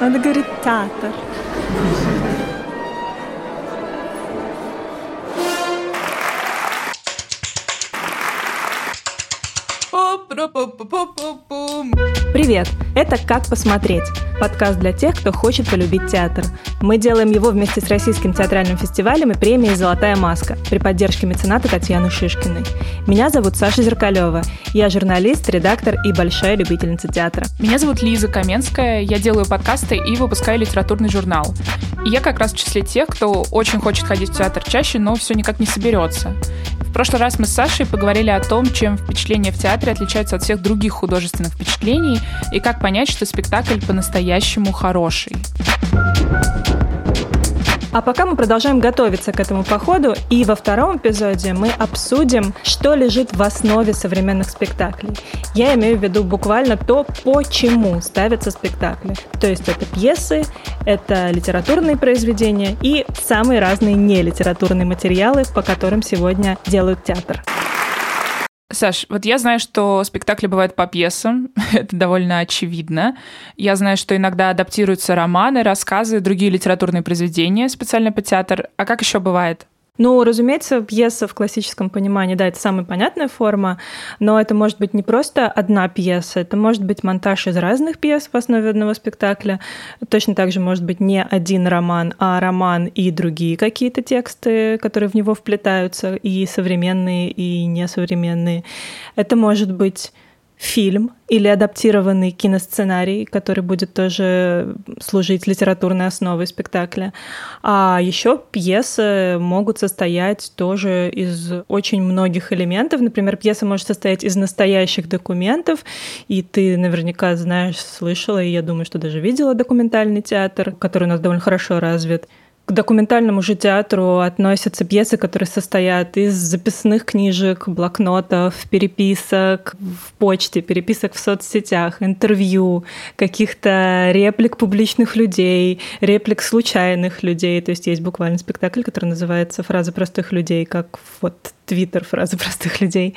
Надо говорить театр. Привет! Это «Как посмотреть» – подкаст для тех, кто хочет полюбить театр. Мы делаем его вместе с Российским театральным фестивалем и премией «Золотая маска» при поддержке мецената Татьяны Шишкиной. Меня зовут Саша Зеркалева. Я журналист, редактор и большая любительница театра. Меня зовут Лиза Каменская. Я делаю подкасты и выпускаю литературный журнал. И я как раз в числе тех, кто очень хочет ходить в театр чаще, но все никак не соберется. В прошлый раз мы с Сашей поговорили о том, чем впечатления в театре отличаются от всех других художественных впечатлений и как понять, что спектакль по-настоящему хороший. А пока мы продолжаем готовиться к этому походу, и во втором эпизоде мы обсудим, что лежит в основе современных спектаклей. Я имею в виду буквально то, почему ставятся спектакли. То есть это пьесы, это литературные произведения и самые разные нелитературные материалы, по которым сегодня делают театр. Саш, вот я знаю, что спектакли бывают по пьесам, это довольно очевидно. Я знаю, что иногда адаптируются романы, рассказы, другие литературные произведения специально по театр. А как еще бывает? Ну, разумеется, пьеса в классическом понимании, да, это самая понятная форма, но это может быть не просто одна пьеса, это может быть монтаж из разных пьес в основе одного спектакля. Точно так же может быть не один роман, а роман и другие какие-то тексты, которые в него вплетаются, и современные, и несовременные. Это может быть фильм или адаптированный киносценарий, который будет тоже служить литературной основой спектакля. А еще пьесы могут состоять тоже из очень многих элементов. Например, пьеса может состоять из настоящих документов, и ты наверняка знаешь, слышала, и я думаю, что даже видела документальный театр, который у нас довольно хорошо развит. К документальному же театру относятся пьесы, которые состоят из записных книжек, блокнотов, переписок в почте, переписок в соцсетях, интервью, каких-то реплик публичных людей, реплик случайных людей. То есть есть буквально спектакль, который называется «Фразы простых людей», как вот твиттер фразы простых людей.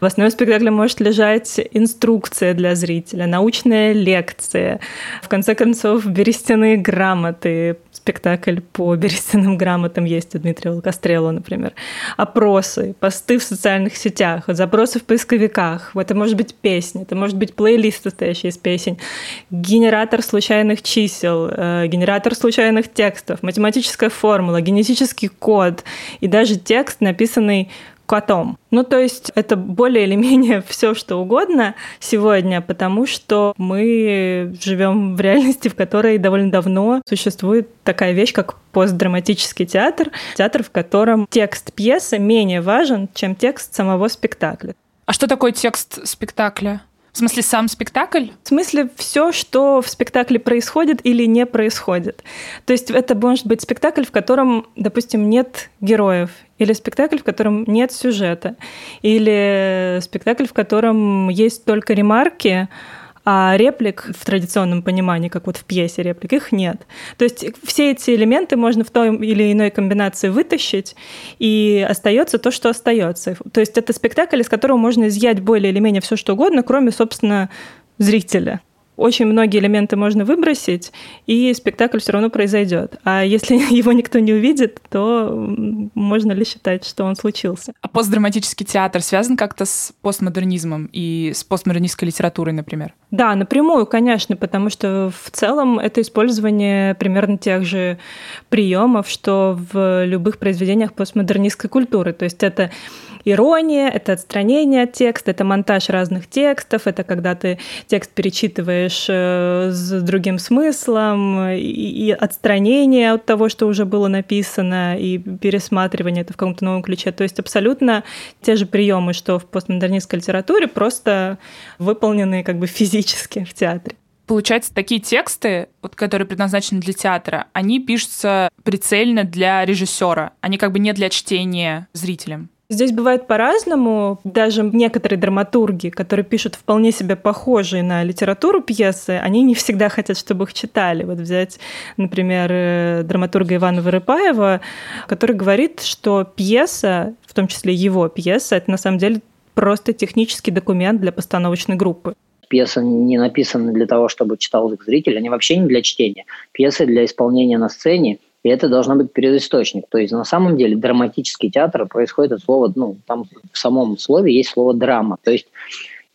В основе спектакля может лежать инструкция для зрителя, научная лекция, в конце концов, берестяные грамоты, спектакль по берестяным грамотам есть у Дмитрия Волкострела, например. Опросы, посты в социальных сетях, запросы в поисковиках. Это может быть песня, это может быть плейлист, состоящий из песен, генератор случайных чисел, э, генератор случайных текстов, математическая формула, генетический код и даже текст, написанный котом. Ну, то есть это более или менее все, что угодно сегодня, потому что мы живем в реальности, в которой довольно давно существует такая вещь, как постдраматический театр, театр, в котором текст пьесы менее важен, чем текст самого спектакля. А что такое текст спектакля? В смысле, сам спектакль? В смысле, все, что в спектакле происходит или не происходит. То есть это может быть спектакль, в котором, допустим, нет героев, или спектакль, в котором нет сюжета, или спектакль, в котором есть только ремарки, а реплик в традиционном понимании, как вот в пьесе реплик, их нет. То есть все эти элементы можно в той или иной комбинации вытащить, и остается то, что остается. То есть это спектакль, из которого можно изъять более или менее все, что угодно, кроме, собственно, зрителя очень многие элементы можно выбросить, и спектакль все равно произойдет. А если его никто не увидит, то можно ли считать, что он случился? А постдраматический театр связан как-то с постмодернизмом и с постмодернистской литературой, например? Да, напрямую, конечно, потому что в целом это использование примерно тех же приемов, что в любых произведениях постмодернистской культуры. То есть это ирония, это отстранение от текста, это монтаж разных текстов, это когда ты текст перечитываешь э, с другим смыслом, и отстранение от того, что уже было написано, и пересматривание это в каком-то новом ключе. То есть абсолютно те же приемы, что в постмодернистской литературе, просто выполненные как бы физически в театре получается, такие тексты, вот, которые предназначены для театра, они пишутся прицельно для режиссера, они как бы не для чтения зрителям. Здесь бывает по-разному. Даже некоторые драматурги, которые пишут вполне себе похожие на литературу пьесы, они не всегда хотят, чтобы их читали. Вот взять, например, э, драматурга Ивана Вырыпаева, который говорит, что пьеса, в том числе его пьеса, это на самом деле просто технический документ для постановочной группы. Пьесы не написаны для того, чтобы читал их зритель, они вообще не для чтения. Пьесы для исполнения на сцене, и это должно быть переисточник. То есть на самом деле драматический театр происходит от слова, ну, там в самом слове есть слово драма. То есть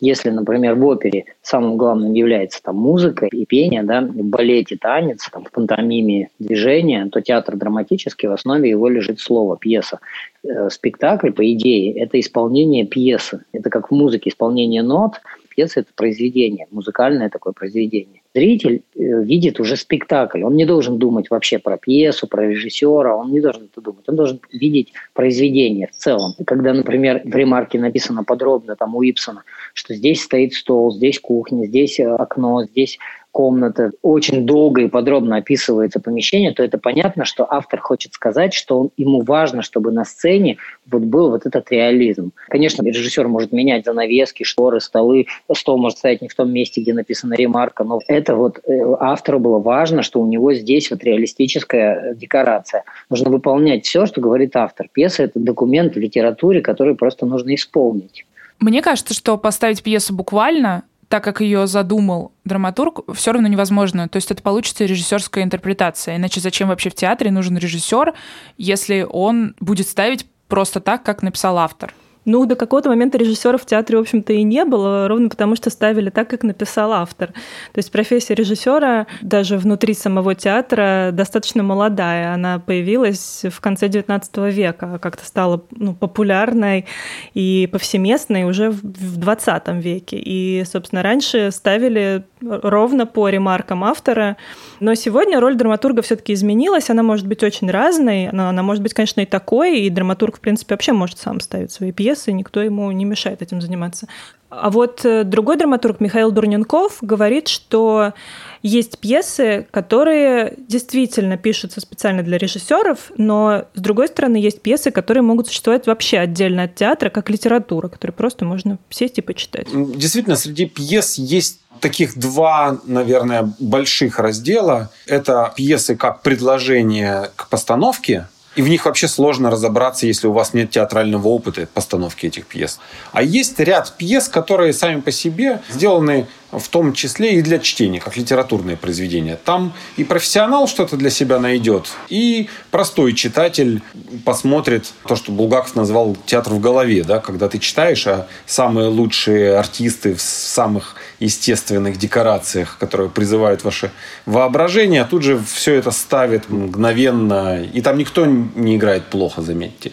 если, например, в опере самым главным является там музыка и пение, да, в балете танец, там, в пантомиме движение, то театр драматический, в основе его лежит слово, пьеса. Э, спектакль, по идее, это исполнение пьесы. Это как в музыке исполнение нот, пьеса – это произведение, музыкальное такое произведение. Зритель э, видит уже спектакль. Он не должен думать вообще про пьесу, про режиссера, он не должен это думать. Он должен видеть произведение в целом. Когда, например, в ремарке написано подробно там у Ипсона, что здесь стоит стол, здесь кухня, здесь э, окно, здесь комната, очень долго и подробно описывается помещение, то это понятно, что автор хочет сказать, что он, ему важно, чтобы на сцене вот был вот этот реализм. Конечно, режиссер может менять занавески, шторы, столы, стол может стоять не в том месте, где написана ремарка, но вот э, автору было важно, что у него здесь вот реалистическая декорация. Нужно выполнять все, что говорит автор. Пьеса – это документ в литературе, который просто нужно исполнить. Мне кажется, что поставить пьесу буквально так как ее задумал драматург, все равно невозможно. То есть это получится режиссерская интерпретация. Иначе зачем вообще в театре нужен режиссер, если он будет ставить просто так, как написал автор? Ну, до какого-то момента режиссеров в театре, в общем-то, и не было, ровно потому что ставили так, как написал автор. То есть профессия режиссера даже внутри самого театра достаточно молодая. Она появилась в конце XIX века, как-то стала ну, популярной и повсеместной уже в XX веке. И, собственно, раньше ставили ровно по ремаркам автора. Но сегодня роль драматурга все-таки изменилась. Она может быть очень разной, но она может быть, конечно, и такой. И драматург, в принципе, вообще может сам ставить свои пьесы пьесы, никто ему не мешает этим заниматься. А вот э, другой драматург Михаил Дурненков говорит, что есть пьесы, которые действительно пишутся специально для режиссеров, но с другой стороны есть пьесы, которые могут существовать вообще отдельно от театра, как литература, которую просто можно сесть и почитать. Действительно, среди пьес есть таких два, наверное, больших раздела. Это пьесы как предложение к постановке, и в них вообще сложно разобраться, если у вас нет театрального опыта постановки этих пьес. А есть ряд пьес, которые сами по себе сделаны в том числе и для чтения, как литературные произведения. Там и профессионал что-то для себя найдет, и простой читатель посмотрит то, что Булгаков назвал театр в голове, да, когда ты читаешь, а самые лучшие артисты в самых естественных декорациях, которые призывают ваше воображение, тут же все это ставит мгновенно, и там никто не играет плохо, заметьте.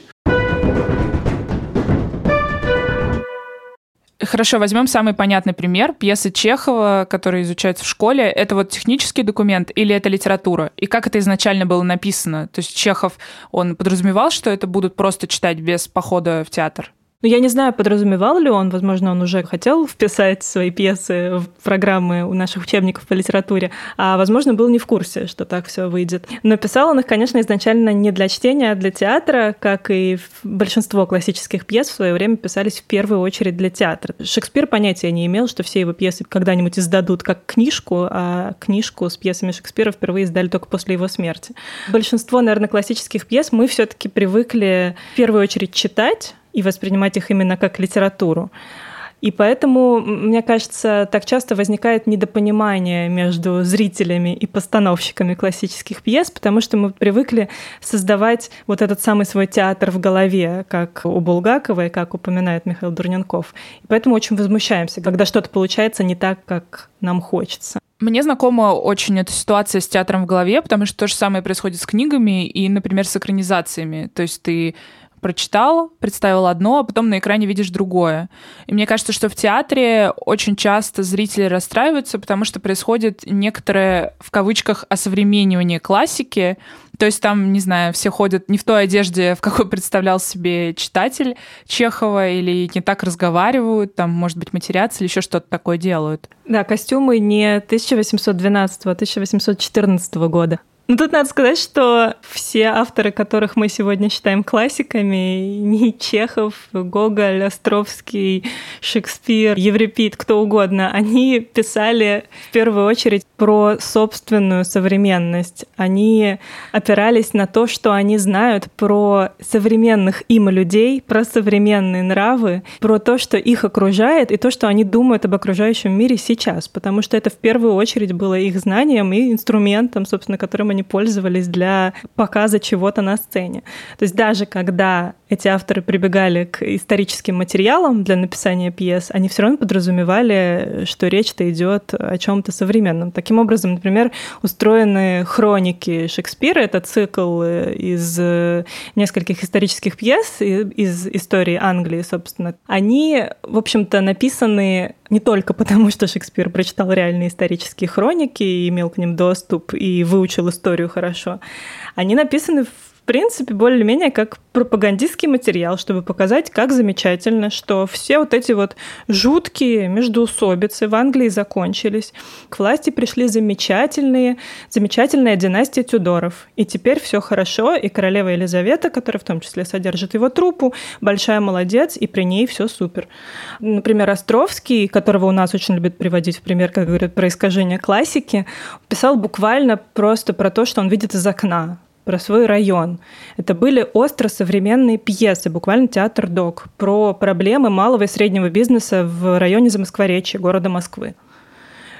Хорошо, возьмем самый понятный пример. Пьесы Чехова, которые изучаются в школе, это вот технический документ или это литература? И как это изначально было написано? То есть Чехов, он подразумевал, что это будут просто читать без похода в театр? Ну, я не знаю, подразумевал ли он, возможно, он уже хотел вписать свои пьесы в программы у наших учебников по литературе, а, возможно, был не в курсе, что так все выйдет. Но писал он их, конечно, изначально не для чтения, а для театра, как и большинство классических пьес в свое время писались в первую очередь для театра. Шекспир понятия не имел, что все его пьесы когда-нибудь издадут как книжку, а книжку с пьесами Шекспира впервые издали только после его смерти. Большинство, наверное, классических пьес мы все-таки привыкли в первую очередь читать, и воспринимать их именно как литературу. И поэтому, мне кажется, так часто возникает недопонимание между зрителями и постановщиками классических пьес, потому что мы привыкли создавать вот этот самый свой театр в голове, как у Булгакова и как упоминает Михаил Дурненков. И поэтому очень возмущаемся, когда что-то получается не так, как нам хочется. Мне знакома очень эта ситуация с театром в голове, потому что то же самое происходит с книгами и, например, с экранизациями. То есть ты прочитал, представил одно, а потом на экране видишь другое. И мне кажется, что в театре очень часто зрители расстраиваются, потому что происходит некоторое, в кавычках, осовременивание классики. То есть там, не знаю, все ходят не в той одежде, в какой представлял себе читатель Чехова, или не так разговаривают, там, может быть, матерятся или еще что-то такое делают. Да, костюмы не 1812, а 1814 года. Ну, тут надо сказать, что все авторы, которых мы сегодня считаем классиками, не Чехов, Гоголь, Островский, Шекспир, Еврипид, кто угодно, они писали в первую очередь про собственную современность. Они опирались на то, что они знают про современных им людей, про современные нравы, про то, что их окружает, и то, что они думают об окружающем мире сейчас, потому что это в первую очередь было их знанием и инструментом, собственно, которым они пользовались для показа чего-то на сцене. То есть даже когда эти авторы прибегали к историческим материалам для написания пьес, они все равно подразумевали, что речь-то идет о чем-то современном. Таким образом, например, устроены хроники Шекспира, это цикл из нескольких исторических пьес из истории Англии, собственно. Они, в общем-то, написаны не только потому, что Шекспир прочитал реальные исторические хроники и имел к ним доступ и выучил историю хорошо, они написаны принципе, более-менее как пропагандистский материал, чтобы показать, как замечательно, что все вот эти вот жуткие междуусобицы в Англии закончились. К власти пришли замечательные, замечательная династия Тюдоров. И теперь все хорошо, и королева Елизавета, которая в том числе содержит его трупу, большая молодец, и при ней все супер. Например, Островский, которого у нас очень любят приводить в пример, как говорят, про искажение классики, писал буквально просто про то, что он видит из окна про свой район. Это были остро современные пьесы, буквально театр док, про проблемы малого и среднего бизнеса в районе Замоскворечья, города Москвы.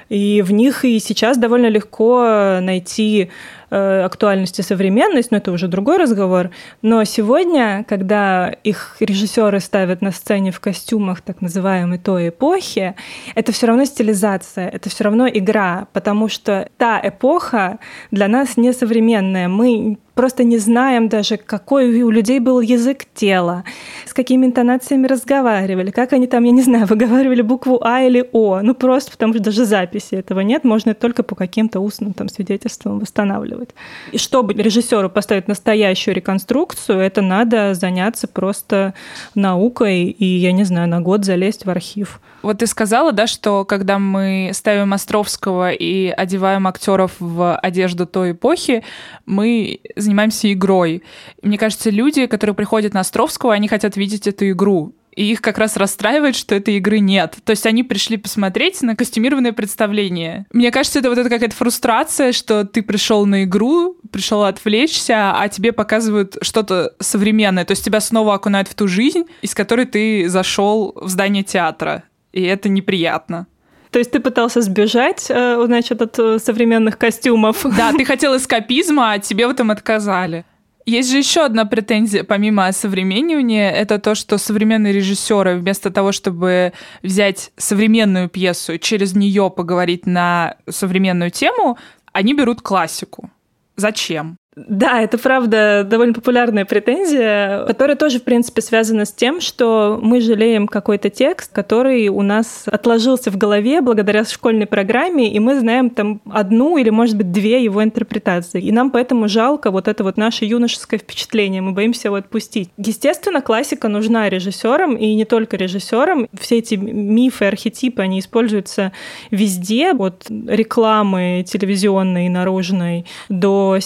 И в них и сейчас довольно легко найти актуальность и современность, но это уже другой разговор. Но сегодня, когда их режиссеры ставят на сцене в костюмах так называемой той эпохи, это все равно стилизация, это все равно игра, потому что та эпоха для нас не современная. Мы просто не знаем даже, какой у людей был язык тела, с какими интонациями разговаривали, как они там, я не знаю, выговаривали букву А или О. Ну просто потому что даже записи этого нет, можно только по каким-то устным там свидетельствам восстанавливать делать. И чтобы режиссеру поставить настоящую реконструкцию, это надо заняться просто наукой и, я не знаю, на год залезть в архив. Вот ты сказала, да, что когда мы ставим Островского и одеваем актеров в одежду той эпохи, мы занимаемся игрой. Мне кажется, люди, которые приходят на Островского, они хотят видеть эту игру и их как раз расстраивает, что этой игры нет. То есть они пришли посмотреть на костюмированное представление. Мне кажется, это вот это какая-то фрустрация, что ты пришел на игру, пришел отвлечься, а тебе показывают что-то современное. То есть тебя снова окунают в ту жизнь, из которой ты зашел в здание театра. И это неприятно. То есть ты пытался сбежать, э, значит, от э, современных костюмов. Да, ты хотел эскапизма, а тебе в этом отказали. Есть же еще одна претензия, помимо осовременивания, это то, что современные режиссеры вместо того, чтобы взять современную пьесу и через нее поговорить на современную тему, они берут классику. Зачем? Да, это правда довольно популярная претензия, которая тоже, в принципе, связана с тем, что мы жалеем какой-то текст, который у нас отложился в голове благодаря школьной программе, и мы знаем там одну или, может быть, две его интерпретации. И нам поэтому жалко вот это вот наше юношеское впечатление, мы боимся его отпустить. Естественно, классика нужна режиссерам, и не только режиссерам. Все эти мифы, архетипы, они используются везде, от рекламы телевизионной наружной до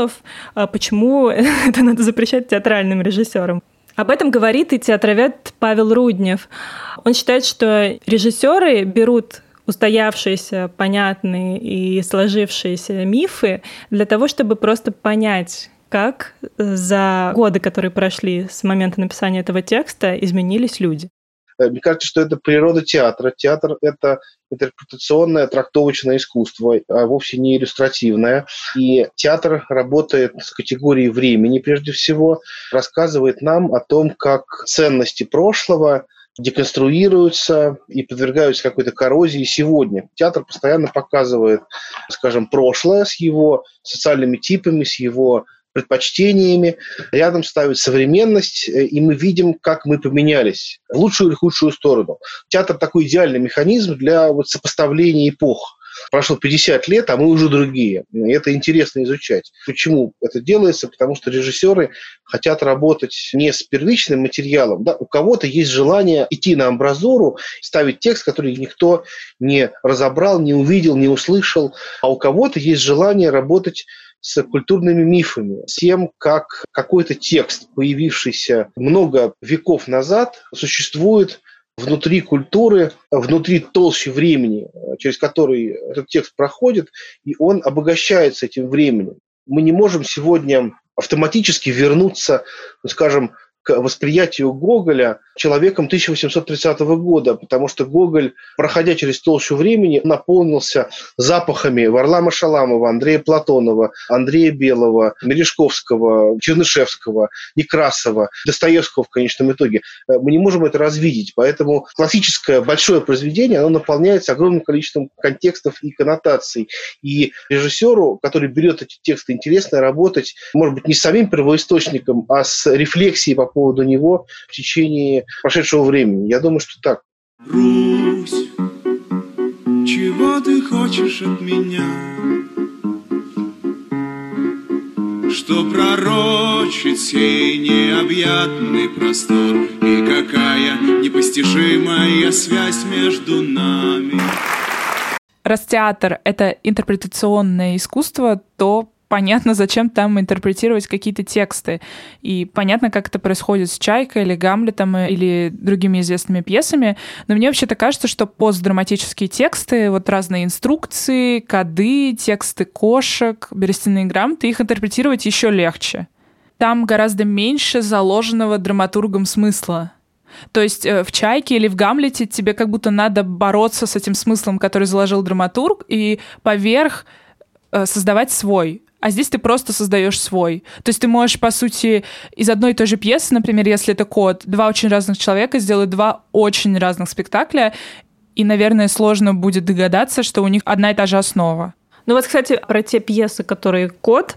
сериалов, а почему это надо запрещать театральным режиссерам. Об этом говорит и театровед Павел Руднев. Он считает, что режиссеры берут устоявшиеся, понятные и сложившиеся мифы для того, чтобы просто понять, как за годы, которые прошли с момента написания этого текста, изменились люди. Э, мне кажется, что это природа театра. Театр – это интерпретационное, трактовочное искусство, а вовсе не иллюстративное. И театр работает с категорией времени прежде всего, рассказывает нам о том, как ценности прошлого деконструируются и подвергаются какой-то коррозии сегодня. Театр постоянно показывает, скажем, прошлое с его социальными типами, с его предпочтениями, рядом ставит современность, э, и мы видим, как мы поменялись в лучшую или худшую сторону. Театр такой идеальный механизм для вот сопоставления эпох. Прошло 50 лет, а мы уже другие. И это интересно изучать. Почему это делается? Потому что режиссеры хотят работать не с первичным материалом. Да? У кого-то есть желание идти на амбразуру, ставить текст, который никто не разобрал, не увидел, не услышал. А у кого-то есть желание работать с культурными мифами, с тем, как какой-то текст, появившийся много веков назад, существует внутри культуры, внутри толщи времени, через который этот текст проходит, и он обогащается этим временем. Мы не можем сегодня автоматически вернуться, ну, скажем, к восприятию Гоголя человеком 1830 года, потому что Гоголь, проходя через толщу времени, наполнился запахами Варлама Шаламова, Андрея Платонова, Андрея Белого, Мережковского, Чернышевского, Некрасова, Достоевского в конечном итоге. Э, мы не можем это развидеть, поэтому классическое большое произведение, оно наполняется огромным количеством контекстов и коннотаций. И режиссеру, который берет эти тексты, интересно работать, может быть, не с самим первоисточником, а с рефлексией по поводу него в течение прошедшего времени. Я думаю, что так. Русь, чего ты хочешь от меня? Что пророчит сей необъятный простор И какая непостижимая связь между нами Раз театр — это интерпретационное искусство, то понятно, зачем там интерпретировать какие-то тексты. И понятно, как это происходит с «Чайкой» или «Гамлетом» или другими известными пьесами. Но мне вообще-то кажется, что постдраматические тексты, вот разные инструкции, коды, тексты кошек, берестяные грамоты, их интерпретировать еще легче. Там гораздо меньше заложенного драматургом смысла. То есть э, в «Чайке» или в «Гамлете» тебе как будто надо бороться с этим смыслом, который заложил драматург, и поверх э, создавать свой. А здесь ты просто создаешь свой. То есть ты можешь, по сути, из одной и той же пьесы, например, если это код, два очень разных человека сделают два очень разных спектакля, и, наверное, сложно будет догадаться, что у них одна и та же основа. Ну вот, кстати, про те пьесы, которые «Кот»,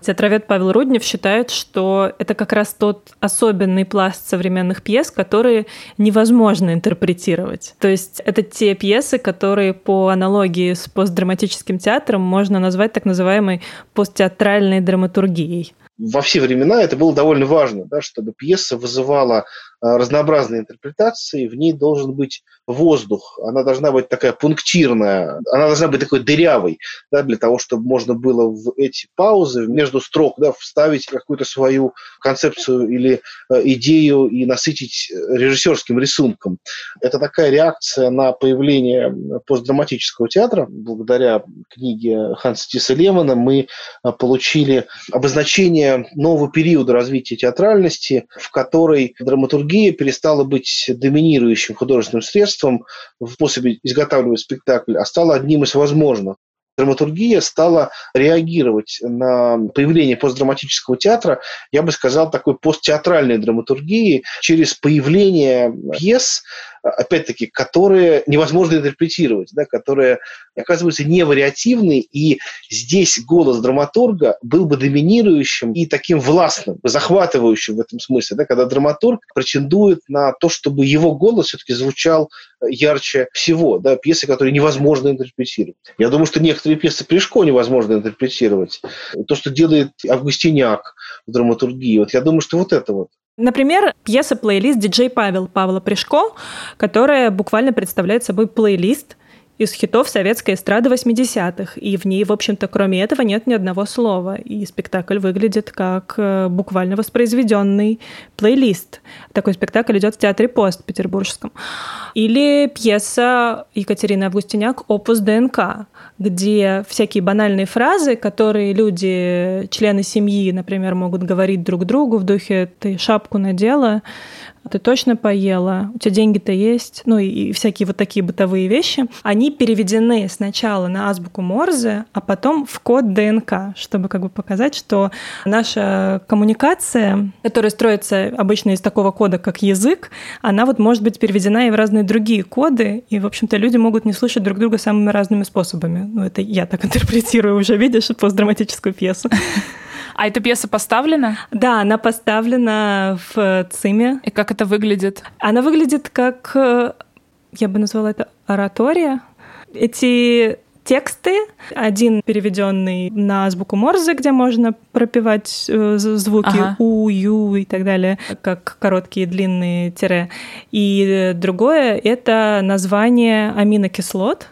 театровед Павел Руднев считает, что это как раз тот особенный пласт современных пьес, которые невозможно интерпретировать. То есть это те пьесы, которые по аналогии с постдраматическим театром можно назвать так называемой посттеатральной драматургией во все времена это было довольно важно, да, чтобы пьеса вызывала а, разнообразные интерпретации, в ней должен быть воздух, она должна быть такая пунктирная, она должна быть такой дырявой, да, для того, чтобы можно было в эти паузы между строк да, вставить какую-то свою концепцию или э, идею и насытить режиссерским рисунком. Это такая реакция на появление постдраматического театра. Благодаря книге Ханса Тиса Лемона мы э, получили обозначение нового периода развития театральности, в которой драматургия драматургия перестала быть доминирующим художественным средством в способе изготавливать спектакль, а стала одним из возможных драматургия стала реагировать на появление постдраматического театра, я бы сказал, такой посттеатральной драматургии через появление пьес, опять-таки, которые невозможно интерпретировать, да, которые оказываются невариативны, и здесь голос драматурга был бы доминирующим и таким властным, захватывающим в этом смысле, да, когда драматург претендует на то, чтобы его голос все-таки звучал ярче всего, да, пьесы, которые невозможно интерпретировать. Я думаю, что некоторые пьесы Пришко невозможно интерпретировать. То, что делает Августиняк в драматургии, вот я думаю, что вот это вот. Например, пьеса-плейлист «Диджей Павел» Павла Пришко, которая буквально представляет собой плейлист из хитов советской эстрады 80-х. И в ней, в общем-то, кроме этого нет ни одного слова. И спектакль выглядит как э, буквально воспроизведенный плейлист. Такой спектакль идет в театре Пост петербургском. Или пьеса Екатерины Августиняк «Опус ДНК», где всякие банальные фразы, которые люди, члены семьи, например, могут говорить друг другу в духе «ты шапку надела», ты точно поела, у тебя деньги-то есть, ну и, всякие вот такие бытовые вещи, они переведены сначала на азбуку Морзе, а потом в код ДНК, чтобы как бы показать, что наша коммуникация, которая строится обычно из такого кода, как язык, она вот может быть переведена и в разные другие коды, и, в общем-то, люди могут не слушать друг друга самыми разными способами. Ну, это я так интерпретирую уже, видишь, постдраматическую пьесу. А эта пьеса поставлена? Да, она поставлена в ЦИМе. И как это выглядит? Она выглядит как, э, я бы назвала это оратория. Эти тексты. Один переведенный на азбуку Морзе, где можно пропивать э, звуки ага. у, ю и так далее, как короткие длинные тире. И другое — это название аминокислот,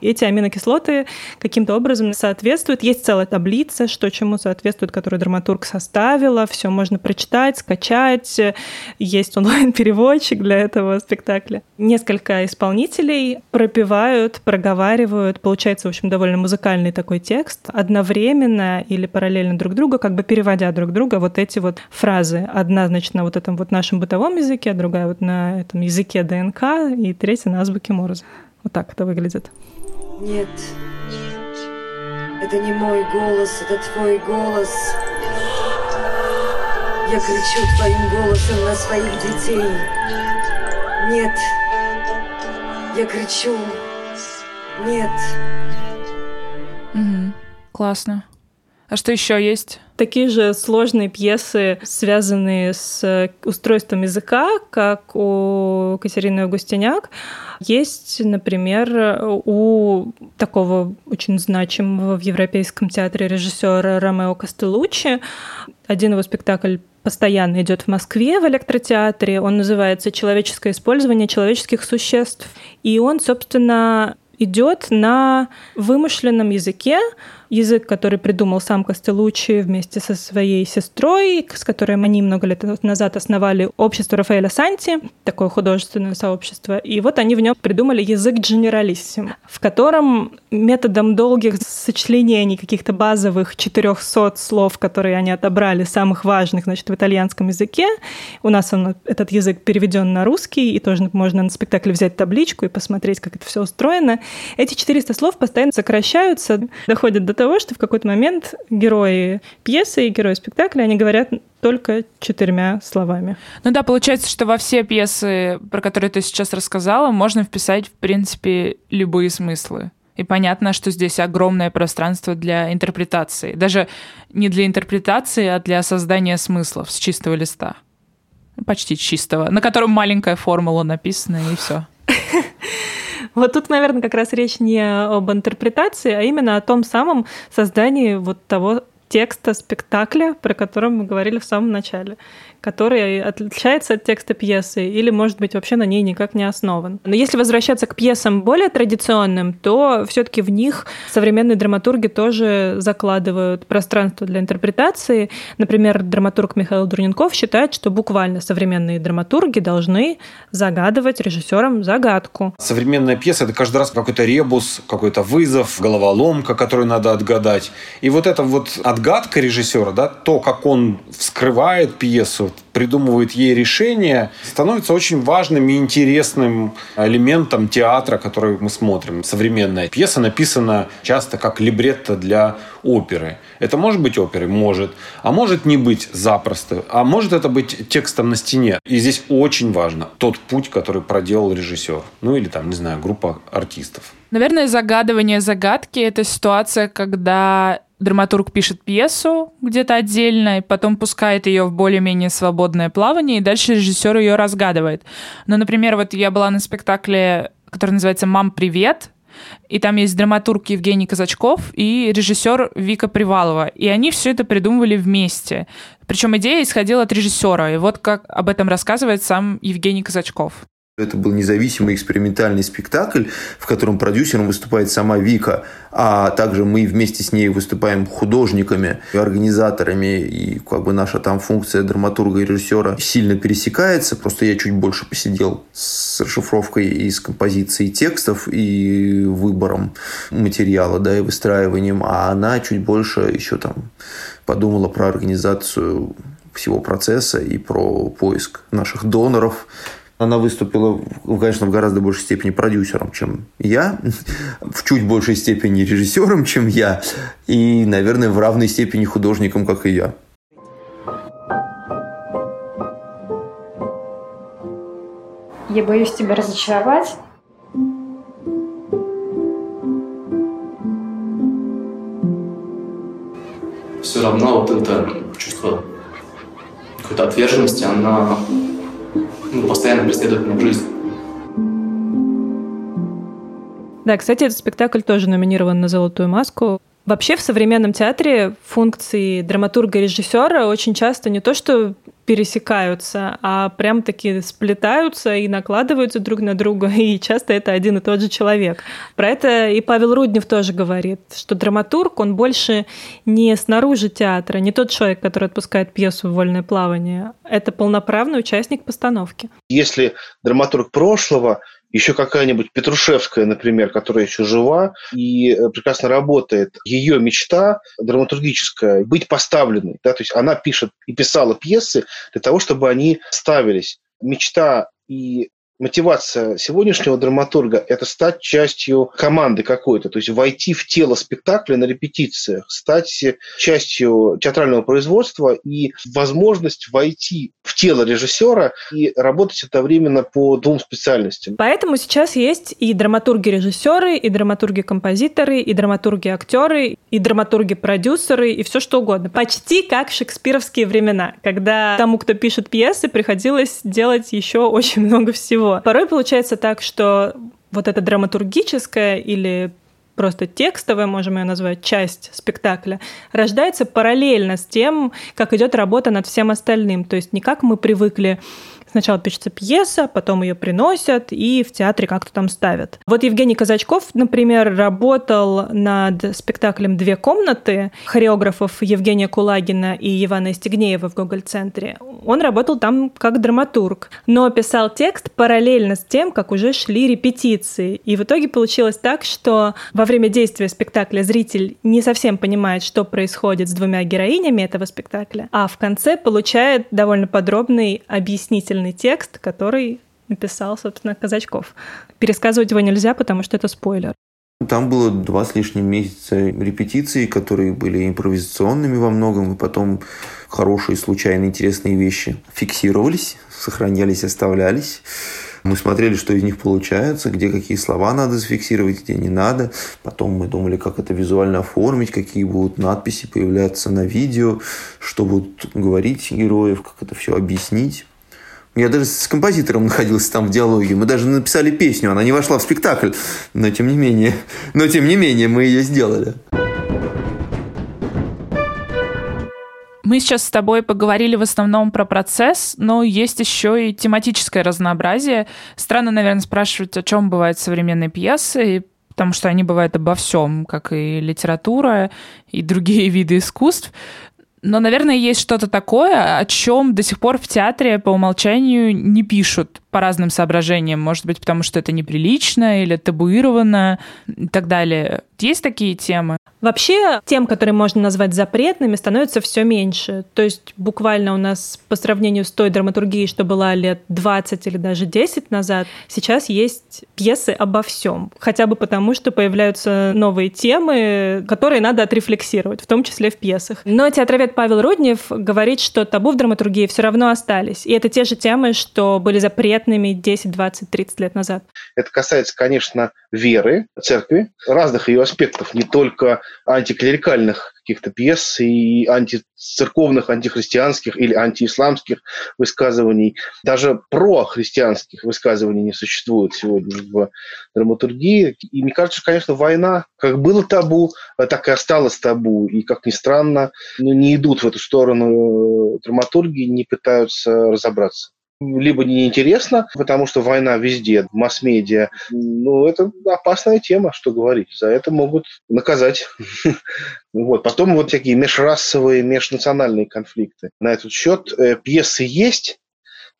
Эти аминокислоты каким-то образом соответствуют. Есть целая таблица, что чему соответствует, которую драматург составила. Все можно прочитать, скачать. Есть онлайн-переводчик для этого спектакля. Несколько исполнителей пропевают, проговаривают. Получается, в общем, довольно музыкальный такой текст. Одновременно или параллельно друг друга, как бы переводя друг друга вот эти вот фразы. Одна, значит, на вот этом вот нашем бытовом языке, а другая вот на этом языке ДНК, и третья на азбуке Морзе. Вот так это выглядит. Нет, это не мой голос, это твой голос. Я кричу твоим голосом на своих детей. Нет, я кричу. Нет. Угу. Классно. А что еще есть? Такие же сложные пьесы, связанные с устройством языка, как у Катерины Августиняк. Есть, например, у такого очень значимого в Европейском театре режиссера Ромео Костелуччи. Один его спектакль постоянно идет в Москве в электротеатре. Он называется «Человеческое использование человеческих существ». И он, собственно, идет на вымышленном языке, язык, который придумал сам Костелучи вместе со своей сестрой, с которой они много лет назад основали общество Рафаэля Санти, такое художественное сообщество. И вот они в нем придумали язык дженералиссим, в котором методом долгих сочленений каких-то базовых 400 слов, которые они отобрали, самых важных, значит, в итальянском языке, у нас он, этот язык переведен на русский, и тоже можно на спектакле взять табличку и посмотреть, как это все устроено. Эти 400 слов постоянно сокращаются, доходят до того, что в какой-то момент герои пьесы и герои спектакля, они говорят только четырьмя словами. Ну да, получается, что во все пьесы, про которые ты сейчас рассказала, можно вписать, в принципе, любые смыслы. И понятно, что здесь огромное пространство для интерпретации. Даже не для интерпретации, а для создания смыслов с чистого листа. Почти чистого, на котором маленькая формула написана, и все. Вот тут, наверное, как раз речь не об интерпретации, а именно о том самом создании вот того текста спектакля, про который мы говорили в самом начале который отличается от текста пьесы или, может быть, вообще на ней никак не основан. Но если возвращаться к пьесам более традиционным, то все-таки в них современные драматурги тоже закладывают пространство для интерпретации. Например, драматург Михаил Дурненков считает, что буквально современные драматурги должны загадывать режиссерам загадку. Современная пьеса – это каждый раз какой-то ребус, какой-то вызов, головоломка, которую надо отгадать. И вот эта вот отгадка режиссера, да, то, как он вскрывает пьесу, придумывают ей решения, становится очень важным и интересным элементом театра, который мы смотрим. Современная пьеса написана часто как либретто для оперы. Это может быть оперой? Может. А может не быть запросто. А может это быть текстом на стене. И здесь очень важно тот путь, который проделал режиссер. Ну или там, не знаю, группа артистов. Наверное, загадывание загадки — это ситуация, когда драматург пишет пьесу где-то отдельно, и потом пускает ее в более-менее свободное плавание, и дальше режиссер ее разгадывает. Но, например, вот я была на спектакле, который называется «Мам, привет», и там есть драматург Евгений Казачков и режиссер Вика Привалова. И они все это придумывали вместе. Причем идея исходила от режиссера. И вот как об этом рассказывает сам Евгений Казачков. Это был независимый экспериментальный спектакль, в котором продюсером выступает сама Вика, а также мы вместе с ней выступаем художниками, организаторами, и как бы наша там функция драматурга и режиссера сильно пересекается. Просто я чуть больше посидел с расшифровкой и с композицией текстов и выбором материала, да, и выстраиванием, а она чуть больше еще там подумала про организацию всего процесса и про поиск наших доноров, она выступила, конечно, в гораздо большей степени продюсером, чем я, в чуть большей степени режиссером, чем я, и, наверное, в равной степени художником, как и я. Я боюсь тебя разочаровать. Все равно вот это чувство какой-то отверженности, она ну, постоянно преследует меня в жизни. Да, кстати, этот спектакль тоже номинирован на «Золотую маску». Вообще в современном театре функции драматурга режиссера очень часто не то, что пересекаются, а прям таки сплетаются и накладываются друг на друга, и часто это один и тот же человек. Про это и Павел Руднев тоже говорит, что драматург, он больше не снаружи театра, не тот человек, который отпускает пьесу в вольное плавание, это полноправный участник постановки. Если драматург прошлого еще какая-нибудь Петрушевская, например, которая еще жива и э, прекрасно работает, ее мечта драматургическая – быть поставленной. Да? То есть она пишет и писала пьесы для того, чтобы они ставились. Мечта и мотивация сегодняшнего драматурга – это стать частью команды какой-то, то есть войти в тело спектакля на репетициях, стать частью театрального производства и возможность войти в тело режиссера и работать одновременно по двум специальностям. Поэтому сейчас есть и драматурги-режиссеры, и драматурги-композиторы, и драматурги-актеры, и драматурги-продюсеры, и все что угодно. Почти как в шекспировские времена, когда тому, кто пишет пьесы, приходилось делать еще очень много всего всего. Порой получается так, что вот эта драматургическая или просто текстовая, можем ее назвать, часть спектакля, рождается параллельно с тем, как идет работа над всем остальным. То есть не как мы привыкли Сначала пишется пьеса, потом ее приносят и в театре как-то там ставят. Вот Евгений Казачков, например, работал над спектаклем «Две комнаты» хореографов Евгения Кулагина и Ивана Истигнеева в Гоголь-центре. Он работал там как драматург, но писал текст параллельно с тем, как уже шли репетиции. И в итоге получилось так, что во время действия спектакля зритель не совсем понимает, что происходит с двумя героинями этого спектакля, а в конце получает довольно подробный объяснитель замечательный текст, который написал, собственно, Казачков. Пересказывать его нельзя, потому что это спойлер. Там было два с лишним месяца репетиций, которые были импровизационными во многом, и потом хорошие, случайные, интересные вещи фиксировались, сохранялись, оставлялись. Мы смотрели, что из них получается, где какие слова надо зафиксировать, где не надо. Потом мы думали, как это визуально оформить, какие будут надписи появляться на видео, что будут говорить героев, как это все объяснить. Я даже с композитором находился там в диалоге. Мы даже написали песню, она не вошла в спектакль. Но тем не менее, но тем не менее мы ее сделали. Мы сейчас с тобой поговорили в основном про процесс, но есть еще и тематическое разнообразие. Странно, наверное, спрашивать, о чем бывают современные пьесы, потому что они бывают обо всем, как и литература, и другие виды искусств. Но, наверное, есть что-то такое, о чем до сих пор в театре по умолчанию не пишут по разным соображениям. Может быть, потому что это неприлично или табуировано и так далее. Есть такие темы? Вообще, тем, которые можно назвать запретными, становится все меньше. То есть буквально у нас по сравнению с той драматургией, что была лет 20 или даже 10 назад, сейчас есть пьесы обо всем. Хотя бы потому, что появляются новые темы, которые надо отрефлексировать, в том числе в пьесах. Но театровед Павел Руднев говорит, что табу в драматургии все равно остались. И это те же темы, что были запретными 10, 20, 30 лет назад. Это касается, конечно, веры, церкви, разных ее аспектов, не только антиклерикальных каких-то пьес и антицерковных, антихристианских или антиисламских высказываний. Даже прохристианских высказываний не существует сегодня в драматургии. И мне кажется, конечно, война, как было табу, так и осталось табу. И, как ни странно, ну, не идут в эту сторону драматурги, не пытаются разобраться либо неинтересно, потому что война везде, масс-медиа. Ну, это опасная тема, что говорить. За это могут наказать. Вот. Потом вот такие межрасовые, межнациональные конфликты. На этот счет э, пьесы есть,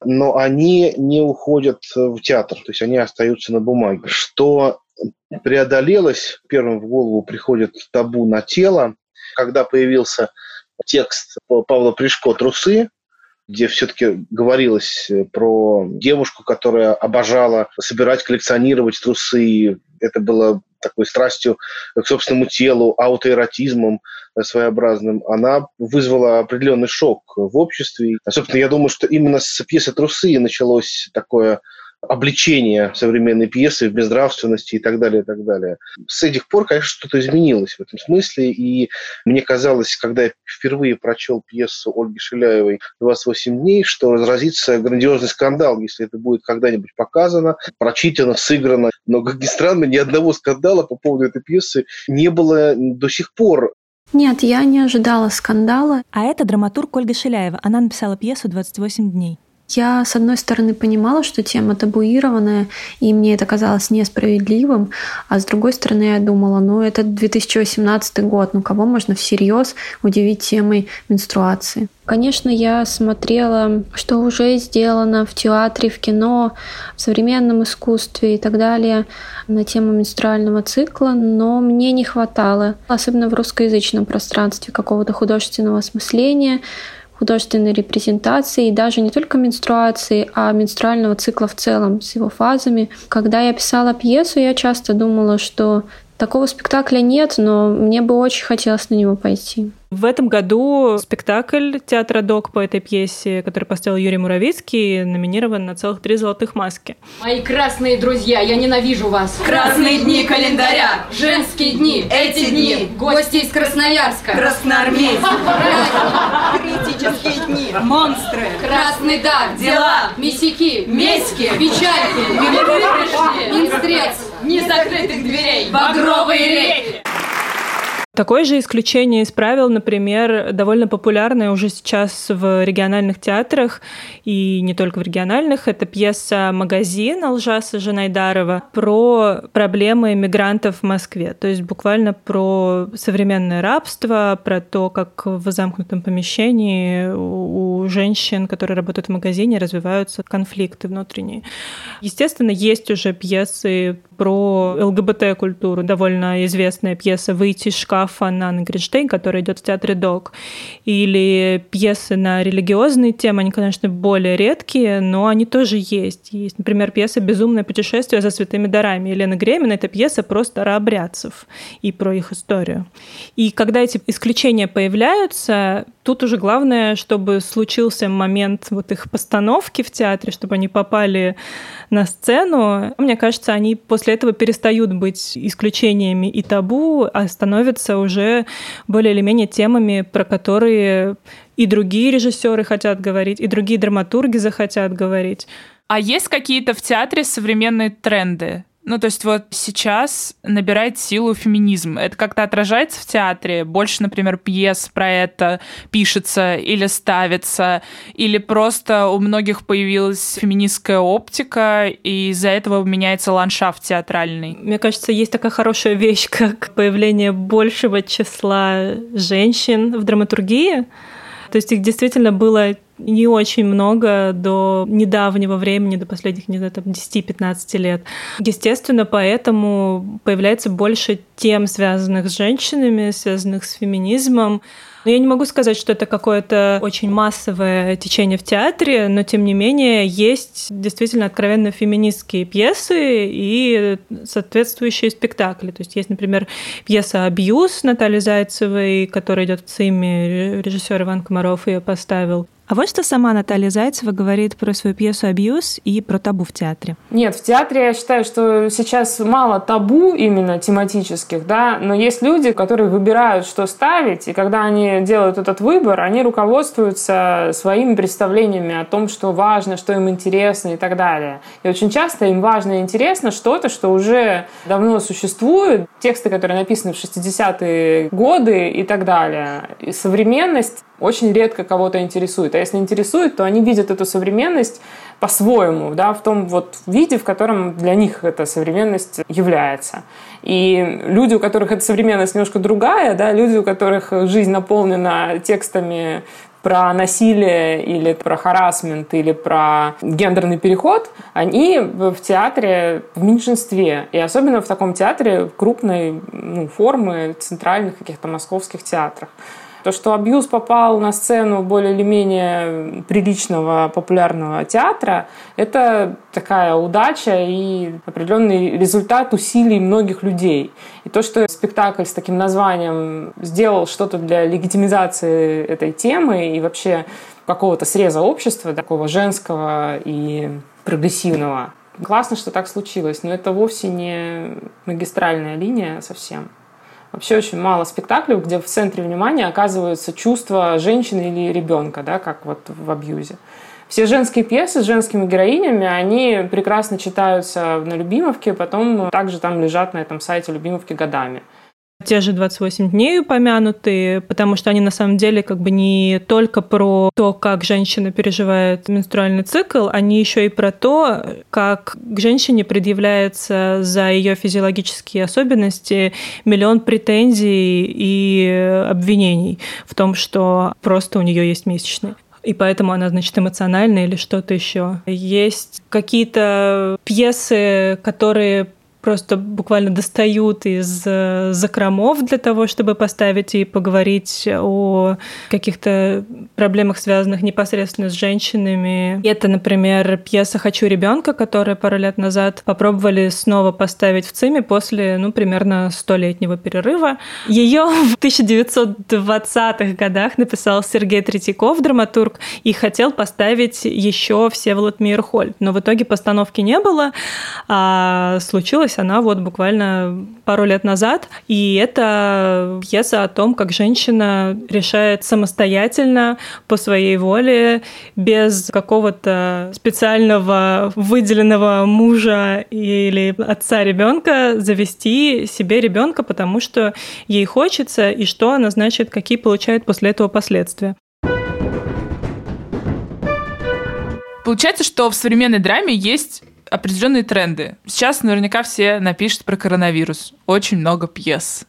но они не уходят в театр, то есть они остаются на бумаге. Что преодолелось, первым в голову приходит табу на тело, когда появился текст Павла Пришко «Трусы», где все-таки говорилось э, про девушку, которая обожала собирать, коллекционировать трусы. Это было такой страстью к собственному телу, аутоэротизмом э, своеобразным, она вызвала определенный шок в обществе. Собственно, я думаю, что именно с пьесы «Трусы» началось такое обличение современной пьесы в безнравственности и так далее, и так далее. С этих пор, конечно, что-то изменилось в этом смысле, и мне казалось, когда я впервые прочел пьесу Ольги Шиляевой «28 дней», что разразится грандиозный скандал, если это будет когда-нибудь показано, прочитано, сыграно. Но, как ни странно, ни одного скандала по поводу этой пьесы не было до сих пор Нет, я не ожидала скандала. А это драматург Ольга Шиляева. Она написала пьесу «28 дней». Я, с одной стороны, понимала, что тема табуированная, и мне это казалось несправедливым, а с другой стороны, я думала, ну, это 2018 год, ну, кого можно всерьез удивить темой менструации? Конечно, я смотрела, что уже сделано в театре, в кино, в современном искусстве и так далее на тему менструального цикла, но мне не хватало, особенно в русскоязычном пространстве, какого-то художественного осмысления, художественной репрезентации, и даже не только менструации, а менструального цикла в целом с его фазами. Когда я писала пьесу, я часто думала, что такого спектакля нет, но мне бы очень хотелось на него пойти. В этом году спектакль театра «Док» по этой пьесе, который поставил Юрий Муравицкий, номинирован на целых три золотых маски. Мои красные друзья, я ненавижу вас. Красные дни календаря, женские дни, эти дни, гости из Красноярска, красноармейцы, критические дни, монстры, красный дар, дела, месяки, меськи, печальки, минстрец, незакрытых дверей, багровые реки. Такое же исключение из правил, например, довольно популярная уже сейчас в региональных театрах, и не только в региональных, это пьеса «Магазин» Алжаса Жанайдарова про проблемы мигрантов в Москве, то есть буквально про современное рабство, про то, как в замкнутом помещении у женщин, которые работают в магазине, развиваются конфликты внутренние. Естественно, есть уже пьесы про ЛГБТ-культуру, довольно известная пьеса «Выйти из шкафа» Наны Гринштейн, которая идет в театре ДОК, или пьесы на религиозные темы, они, конечно, более редкие, но они тоже есть. Есть, например, пьеса «Безумное путешествие за святыми дарами» Елены Гремина. Это пьеса про старообрядцев и про их историю. И когда эти исключения появляются, тут уже главное, чтобы случился момент вот их постановки в театре, чтобы они попали на сцену. Мне кажется, они после этого перестают быть исключениями и табу, а становятся уже более или менее темами, про которые и другие режиссеры хотят говорить, и другие драматурги захотят говорить. А есть какие-то в театре современные тренды? Ну, то есть вот сейчас набирает силу феминизм. Это как-то отражается в театре? Больше, например, пьес про это пишется или ставится? Или просто у многих появилась феминистская оптика, и из-за этого меняется ландшафт театральный? Мне кажется, есть такая хорошая вещь, как появление большего числа женщин в драматургии. То есть их действительно было не очень много до недавнего времени, до последних, не знаю, там 10-15 лет. Естественно, поэтому появляется больше тем, связанных с женщинами, связанных с феминизмом. Но я не могу сказать, что это какое-то очень массовое течение в театре, но тем не менее есть действительно откровенно феминистские пьесы и соответствующие спектакли. То есть есть, например, пьеса «Абьюз» Натальи Зайцевой, которая идет в ЦИМе, режиссер Иван Комаров ее поставил. А вот что сама Наталья Зайцева говорит про свою пьесу «Абьюз» и про табу в театре. Нет, в театре я считаю, что сейчас мало табу именно тематических, да, но есть люди, которые выбирают, что ставить, и когда они делают этот выбор, они руководствуются своими представлениями о том, что важно, что им интересно и так далее. И очень часто им важно и интересно что-то, что уже давно существует, тексты, которые написаны в 60-е годы и так далее. И современность очень редко кого-то интересует. А если интересует, то они видят эту современность по-своему, да, в том вот виде, в котором для них эта современность является. И люди, у которых эта современность немножко другая, да, люди, у которых жизнь наполнена текстами про насилие или про харасмент или про гендерный переход, они в театре в меньшинстве. И особенно в таком театре крупной ну, формы центральных каких-то московских театрах. То, что абьюз попал на сцену более или менее приличного популярного театра, это такая удача и определенный результат усилий многих людей. И то, что спектакль с таким названием сделал что-то для легитимизации этой темы и вообще какого-то среза общества, такого женского и прогрессивного, Классно, что так случилось, но это вовсе не магистральная линия совсем. Вообще очень мало спектаклей, где в центре внимания оказываются чувства женщины или ребенка, да, как вот в абьюзе. Все женские пьесы с женскими героинями, они прекрасно читаются на Любимовке, потом также там лежат на этом сайте Любимовки годами. Те же 28 дней упомянуты, потому что они на самом деле как бы не только про то, как женщина переживает менструальный цикл, они еще и про то, как к женщине предъявляется за ее физиологические особенности миллион претензий и обвинений в том, что просто у нее есть месячные и поэтому она, значит, эмоциональная или что-то еще. Есть какие-то пьесы, которые просто буквально достают из э, закромов для того, чтобы поставить и поговорить о каких-то проблемах, связанных непосредственно с женщинами. Это, например, пьеса «Хочу ребенка», которую пару лет назад попробовали снова поставить в ЦИМе после, ну, примерно столетнего перерыва. Ее в 1920-х годах написал Сергей Третьяков, драматург, и хотел поставить еще Всеволод Мейерхольд. Но в итоге постановки не было, а случилось Появилась она вот буквально пару лет назад, и это пьеса о том, как женщина решает самостоятельно, по своей воле, без какого-то специального выделенного мужа или отца ребенка завести себе ребенка, потому что ей хочется, и что она значит, какие получает после этого последствия. Получается, что в современной драме есть определенные тренды. Сейчас наверняка все напишут про коронавирус. Очень много пьес.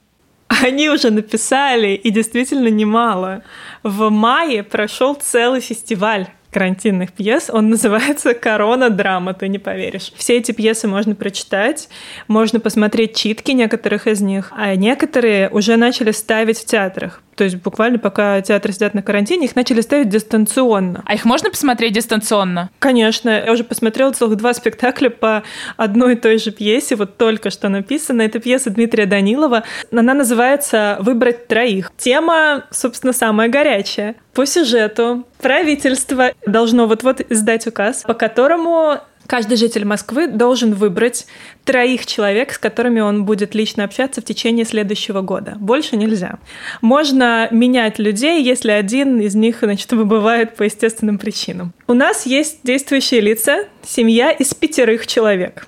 Они уже написали, и действительно немало. В мае прошел целый фестиваль карантинных пьес. Он называется «Корона драма», ты не поверишь. Все эти пьесы можно прочитать, можно посмотреть читки некоторых из них, а некоторые уже начали ставить в театрах. То есть буквально пока театры сидят на карантине, их начали ставить дистанционно. А их можно посмотреть дистанционно? Конечно. Я уже посмотрела целых два спектакля по одной и той же пьесе, вот только что написана. Это пьеса Дмитрия Данилова. Она называется «Выбрать троих». Тема, собственно, самая горячая. По сюжету правительство должно вот-вот издать указ, по которому Каждый житель Москвы должен выбрать троих человек, с которыми он будет лично общаться в течение следующего года. Больше нельзя. Можно менять людей, если один из них, значит, выбывает по естественным причинам. У нас есть действующие лица, семья из пятерых человек.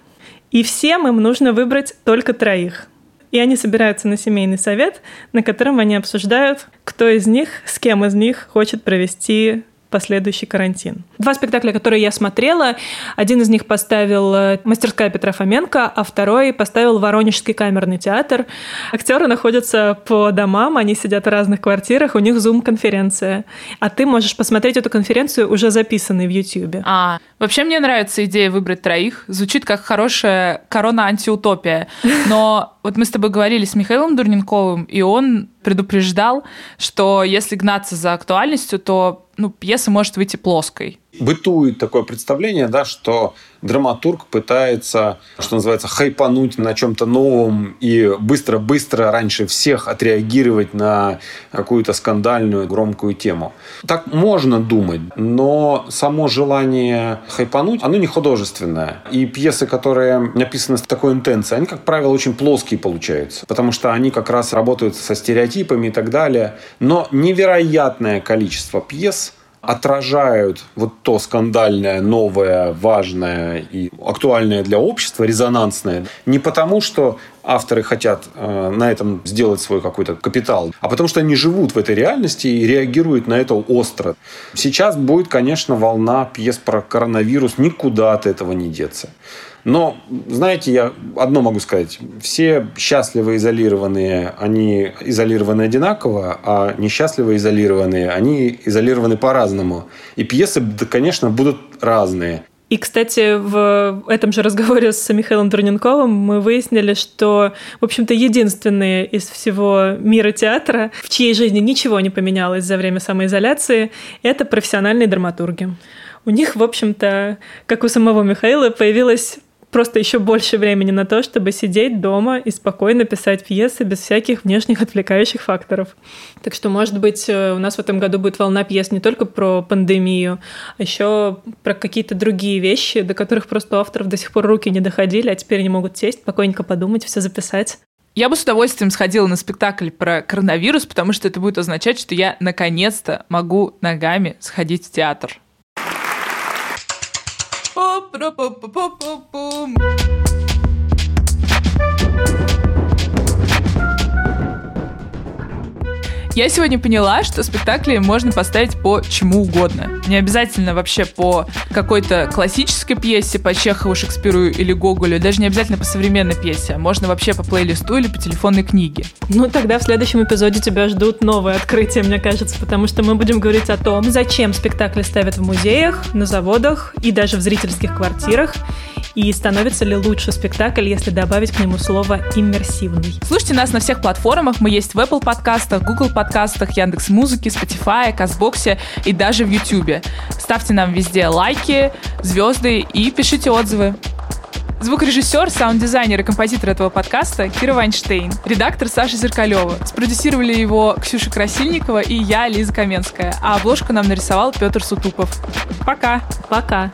И всем им нужно выбрать только троих. И они собираются на семейный совет, на котором они обсуждают, кто из них, с кем из них хочет провести последующий карантин. Два спектакля, которые я смотрела, один из них поставил э, мастерская Петра Фоменко, а второй поставил Воронежский камерный театр. Актеры находятся по домам, они сидят в разных квартирах, у них зум-конференция. А ты можешь посмотреть эту конференцию уже записанной в YouTube. А, вообще мне нравится идея выбрать троих. Звучит как хорошая корона-антиутопия. Но вот мы с тобой говорили с Михаилом Дурненковым, и он предупреждал, что если гнаться за актуальностью, то ну, пьеса может выйти плоской. Бытует такое представление, да, что драматург пытается, что называется, хайпануть на чем-то новом и быстро-быстро раньше всех отреагировать на какую-то скандальную, громкую тему. Так можно думать, но само желание хайпануть, оно не художественное. И пьесы, которые написаны с такой интенцией, они, как правило, очень плоские получаются, потому что они как раз работают со стереотипами и так далее. Но невероятное количество пьес – отражают вот то скандальное, новое, важное и актуальное для общества, резонансное, не потому, что авторы хотят э, на этом сделать свой какой-то капитал, а потому что они живут в этой реальности и реагируют на это остро. Сейчас будет, конечно, волна пьес про коронавирус, никуда от этого не деться. Но, знаете, я одно могу сказать. Все счастливые изолированные, они изолированы одинаково, а несчастливые изолированные, они изолированы по-разному. И пьесы, конечно, будут разные. И, кстати, в этом же разговоре с Михаилом Дурненковым мы выяснили, что, в общем-то, единственные из всего мира театра, в чьей жизни ничего не поменялось за время самоизоляции, это профессиональные драматурги. У них, в общем-то, как у самого Михаила, появилась просто еще больше времени на то, чтобы сидеть дома и спокойно писать пьесы без всяких внешних отвлекающих факторов. Так что, может быть, э, у нас в этом году будет волна пьес не только про пандемию, а еще про какие-то другие вещи, до которых просто у авторов до сих пор руки не доходили, а теперь они могут сесть, спокойненько подумать, все записать. Я бы с удовольствием сходила на спектакль про коронавирус, потому что это будет означать, что я наконец-то могу ногами сходить в театр. boop, boop, boop, boop, boop, boom. Я сегодня поняла, что спектакли можно поставить по чему угодно. Не обязательно вообще по какой-то классической пьесе, по Чехову, Шекспиру или Гоголю, даже не обязательно по современной пьесе. Можно вообще по плейлисту или по телефонной книге. Ну, тогда в следующем эпизоде тебя ждут новые открытия, мне кажется, потому что мы будем говорить о том, зачем спектакли ставят в музеях, на заводах и даже в зрительских квартирах, и становится ли лучше спектакль, если добавить к нему слово «иммерсивный». Слушайте нас на всех платформах. Мы есть в Apple подкастах, Google подкастах, Яндекс Музыки, Spotify, Казбоксе и даже в YouTube. Ставьте нам везде лайки, звезды и пишите отзывы. Звукорежиссер, саунд-дизайнер и композитор этого подкаста Кира Вайнштейн. Редактор Саша Зеркалева. Спродюсировали его Ксюша Красильникова и я, Лиза Каменская. А обложку нам нарисовал Петр Сутупов. Пока! Пока!